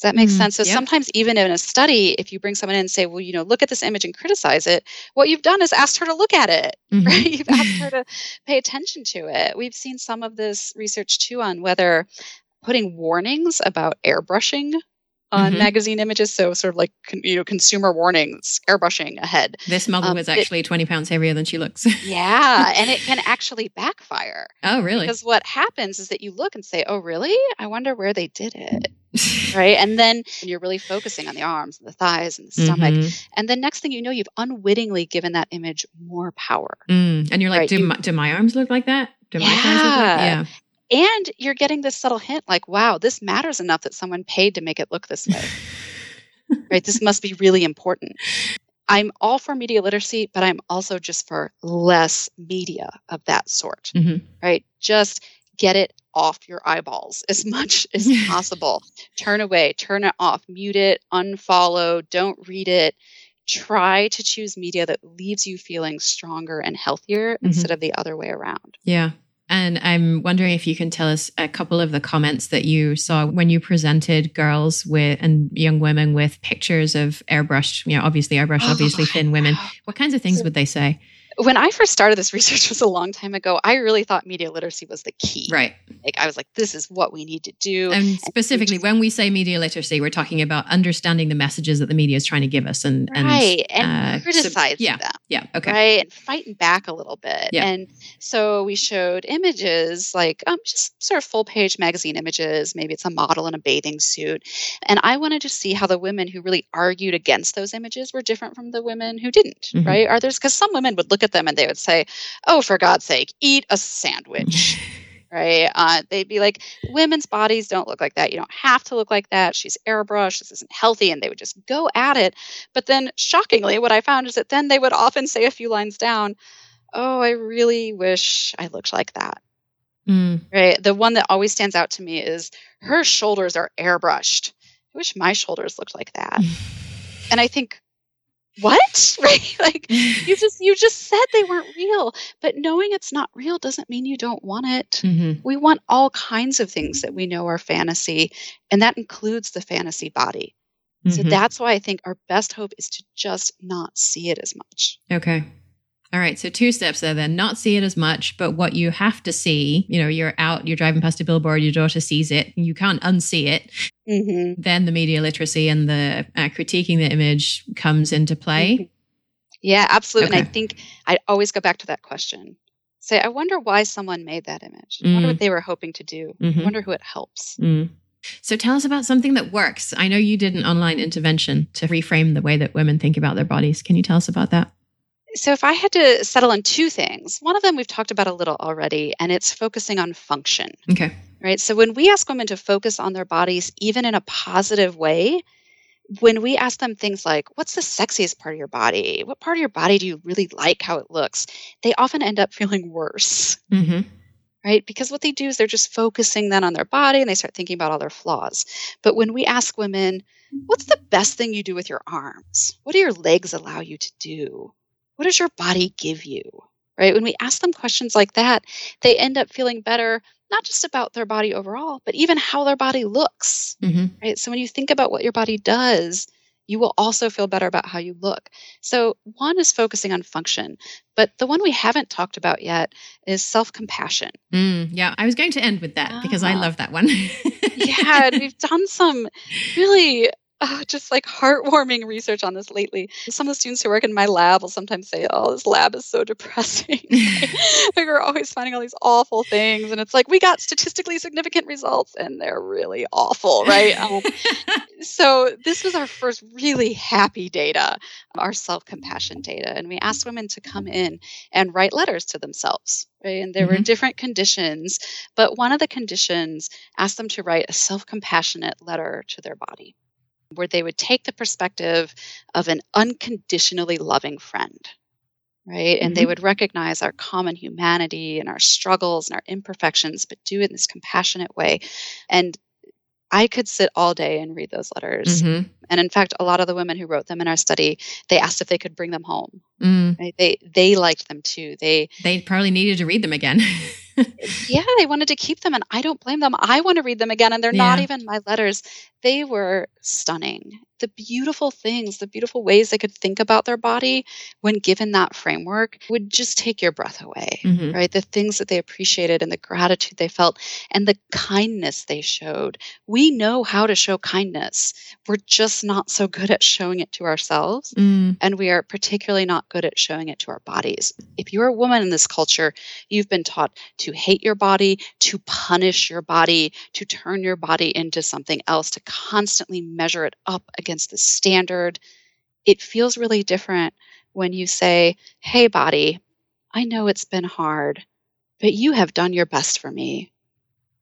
Does that make mm, sense? So yep. sometimes even in a study, if you bring someone in and say, well, you know, look at this image and criticize it, what you've done is asked her to look at it, [laughs] mm-hmm. right? You've asked her [laughs] to pay attention to it. We've seen some of this research too on whether putting warnings about airbrushing on mm-hmm. magazine images. So sort of like you know consumer warnings, airbrushing ahead. This model um, was actually it, 20 pounds heavier than she looks. [laughs] yeah, and it can [laughs] actually backfire. Oh, really? Because what happens is that you look and say, "Oh, really? I wonder where they did it." [laughs] right? And then you're really focusing on the arms and the thighs and the stomach. Mm-hmm. And the next thing you know, you've unwittingly given that image more power. Mm. And you're like, right? do, you, my, do my arms look like that? Do my thighs look like? Yeah. And you're getting this subtle hint like, wow, this matters enough that someone paid to make it look this way. [laughs] right? This must be really important. I'm all for media literacy, but I'm also just for less media of that sort, Mhm. right? Just get it off your eyeballs [laughs] as much as [laughs] possible. turn away, turn it off, mute it, unfollow, don't read it. Try to choose media that leaves you feeling stronger and healthier instead of the other way around. Yeah. And I'm wondering if you can tell us a couple of the comments that you saw when you presented girls with and young women with pictures of airbrushed, you know, obviously airbrushed, Oh, obviously thin women. What kinds of things would they say? When I first started this research [laughs] was a long time ago, I really thought media literacy was the key. Right. Like I was like, this is what we need to do. And specifically, just- when we say media literacy, we're talking about understanding the messages that the media is trying to give us and, right. and, And, uh, sub- criticizing yeah. them. yeah. Okay. Right. And fighting back a little bit. Yeah. And so we showed images like um, just sort of full page magazine images. Maybe it's a model in a bathing suit. And I wanted to see how the women who really argued against those images were different from the women who didn't. Mhm. Right. Are there's because some women would look at them and they would say, oh, for God's sake, eat a sandwich. [laughs] right? Uh, they'd be like, women's bodies don't look like that. You don't have to look like that. She's airbrushed. This isn't healthy. And they would just go at it. But then, shockingly, what I found is that then they would often say a few lines down, Oh, I really wish I looked like that. Mm. Right. The one that always stands out to me is her shoulders are airbrushed. I wish my shoulders looked like that. [laughs] And I think, what? [laughs] Right? Like, [laughs] you just you just said they weren't real but knowing it's not real doesn't mean you don't want it Mhm. we want all kinds of things that we know are fantasy and that includes the fantasy body so Mhm. that's why i think our best hope is to just not see it as much Okay. All right. So two steps there then. Not see it as much, but what you have to see, you know, you're out, you're driving past a billboard, your daughter sees it, you can't unsee it. mm-hmm. Then the media literacy and the uh, critiquing the image comes into play. yeah absolutely and i think i always go back to that question say i wonder why someone made that image i wonder Mm. what they were hoping to do i wonder who it helps Mm. So tell us about something that works. I know you did an online intervention to reframe the way that women think about their bodies. Can you tell us about that? So, if I had to settle on two things, one of them we've talked about a little already, and it's focusing on function, Okay. right? So, when we ask women to focus on their bodies, even in a positive way, when we ask them things like, What's the sexiest part of your body? What part of your body do you really like how it looks? They often end up feeling worse, Mm-hmm. right? Because what they do is they're just focusing then on their body and they start thinking about all their flaws. But when we ask women, What's the best thing you do with your arms? What do your legs allow you to do? What does your body give you? Right? When we ask them questions like that, they end up feeling better, not just about their body overall, but even how their body looks. Mm-hmm. Right? So when you think about what your body does, you will also feel better about how you look. So, one is focusing on function, but the one we haven't talked about yet is self compassion. Mm, yeah, I was going to end with that because I Ah. love that one. yeah, and we've done some really uh, [laughs] just like heartwarming research on this lately. Some of the students who work in my lab will sometimes say, "Oh, this lab is so [laughs] depressing. [laughs] like, we're always finding all these awful things, and it's like we got statistically significant results, and they're really awful, right?" Um, so this was our first really happy data, our self-compassion data, and we asked women to come in and write letters to themselves. Right? And there were Mhm. different conditions, but one of the conditions asked them to write a self compassionate letter to their body, where they would take the perspective of an unconditionally loving friend. Right. And they Mhm. would recognize our common humanity and our struggles and our imperfections, but do it in this compassionate way. And I could sit all day and read those letters. Mhm. And in fact, a lot of the women who wrote them in our study, they asked if they could bring them home. Mm, Right? They they liked them too. They they probably needed to read them again. [laughs] yeah, they wanted to keep them, and I don't blame them. I want to read them again, and they're not even my letters. They were stunning. The beautiful things, the beautiful ways they could think about their body when given that framework would just take your breath away, Mhm. right? The things that they appreciated and the gratitude they felt and the kindness they showed. We know how to show kindness, we're just not so good at showing it to ourselves Mm, and we are particularly not good at showing it to our bodies. If you're a woman in this culture, you've been taught to hate your body, to punish your body, to turn your body into something else, to constantly measure it up against the standard. It feels really different when you say, Hey, body, I know it's been hard, but you have done your best for me.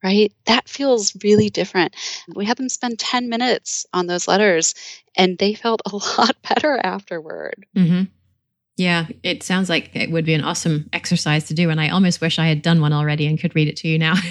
Right? That feels really different. We had them spend 10 minutes on those letters and they felt a [laughs] lot better afterward. Mm-hmm. Yeah, it sounds like it would be an awesome exercise to do. And I almost wish I had done one already and could read it to you now. [laughs]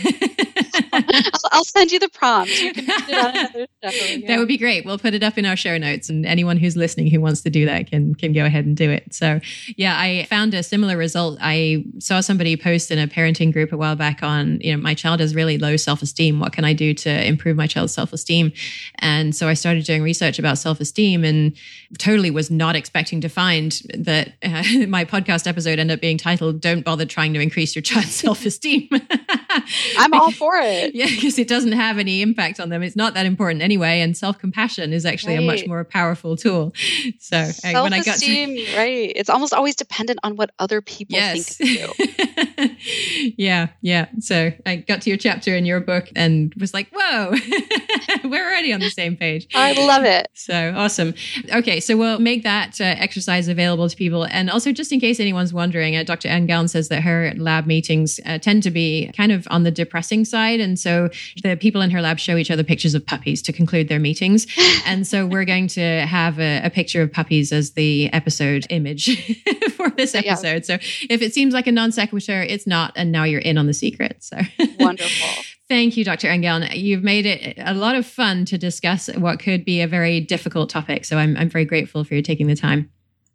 I'll, I'll, send you the prompt. You [laughs] yeah. That would be great. We'll put it up in our show notes, and anyone who's listening who wants to do that can can go ahead and do it. So, yeah, I found a similar result. I saw somebody post in a parenting group a while back on, you know, my child has really low self esteem. What can I do to improve my child's self esteem? And so I started doing research about self esteem, and totally was not expecting to find that uh, [laughs] my podcast episode ended up being titled "Don't Bother Trying to Increase Your Child's [laughs] Self Esteem." I'm all for it. Yeah, because it doesn't have any impact on them. It's not that important anyway. And self compassion is actually right. a much more powerful tool. So uh, when I got to right, it's almost always dependent on what other people yes. think of you. [laughs] yeah, yeah. So I got to your chapter in your book and was like, whoa, [laughs] we're already on the same page. I love it. So awesome. Okay, so we'll make that uh, exercise available to people. And also, just in case anyone's wondering, uh, Dr. Engeln says that her lab meetings uh, tend to be kind of on the depressing side. And so the people in her lab show each other pictures of puppies to conclude their meetings. [laughs] and so we're going to have a, a picture of puppies as the episode image for this episode. Yeah. So if it seems like a non sequitur, it's not. And now you're in on the secret. So wonderful. [laughs] Thank you, Dr. Engeln. You've made it a lot of fun to discuss what could be a very difficult topic. So I'm, I'm very grateful for you taking the time.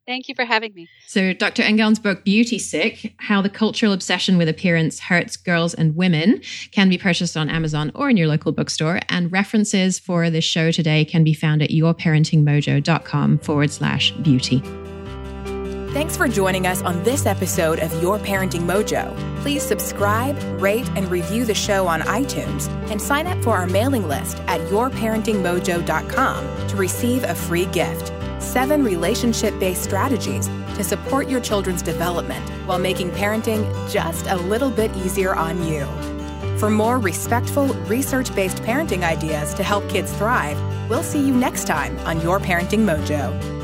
Thank you for having me. So, Dr. Engeln's book, Beauty Sick How the Cultural Obsession with Appearance Hurts Girls and Women, can be purchased on Amazon or in your local bookstore. And references for this show today can be found at yourparentingmojo.com forward slash beauty. Thanks for joining us on this episode of Your Parenting Mojo. Please subscribe, rate, and review the show on iTunes and sign up for our mailing list at yourparentingmojo.com to receive a free gift seven relationship based strategies to support your children's development while making parenting just a little bit easier on you. For more respectful, research based parenting ideas to help kids thrive, we'll see you next time on Your Parenting Mojo.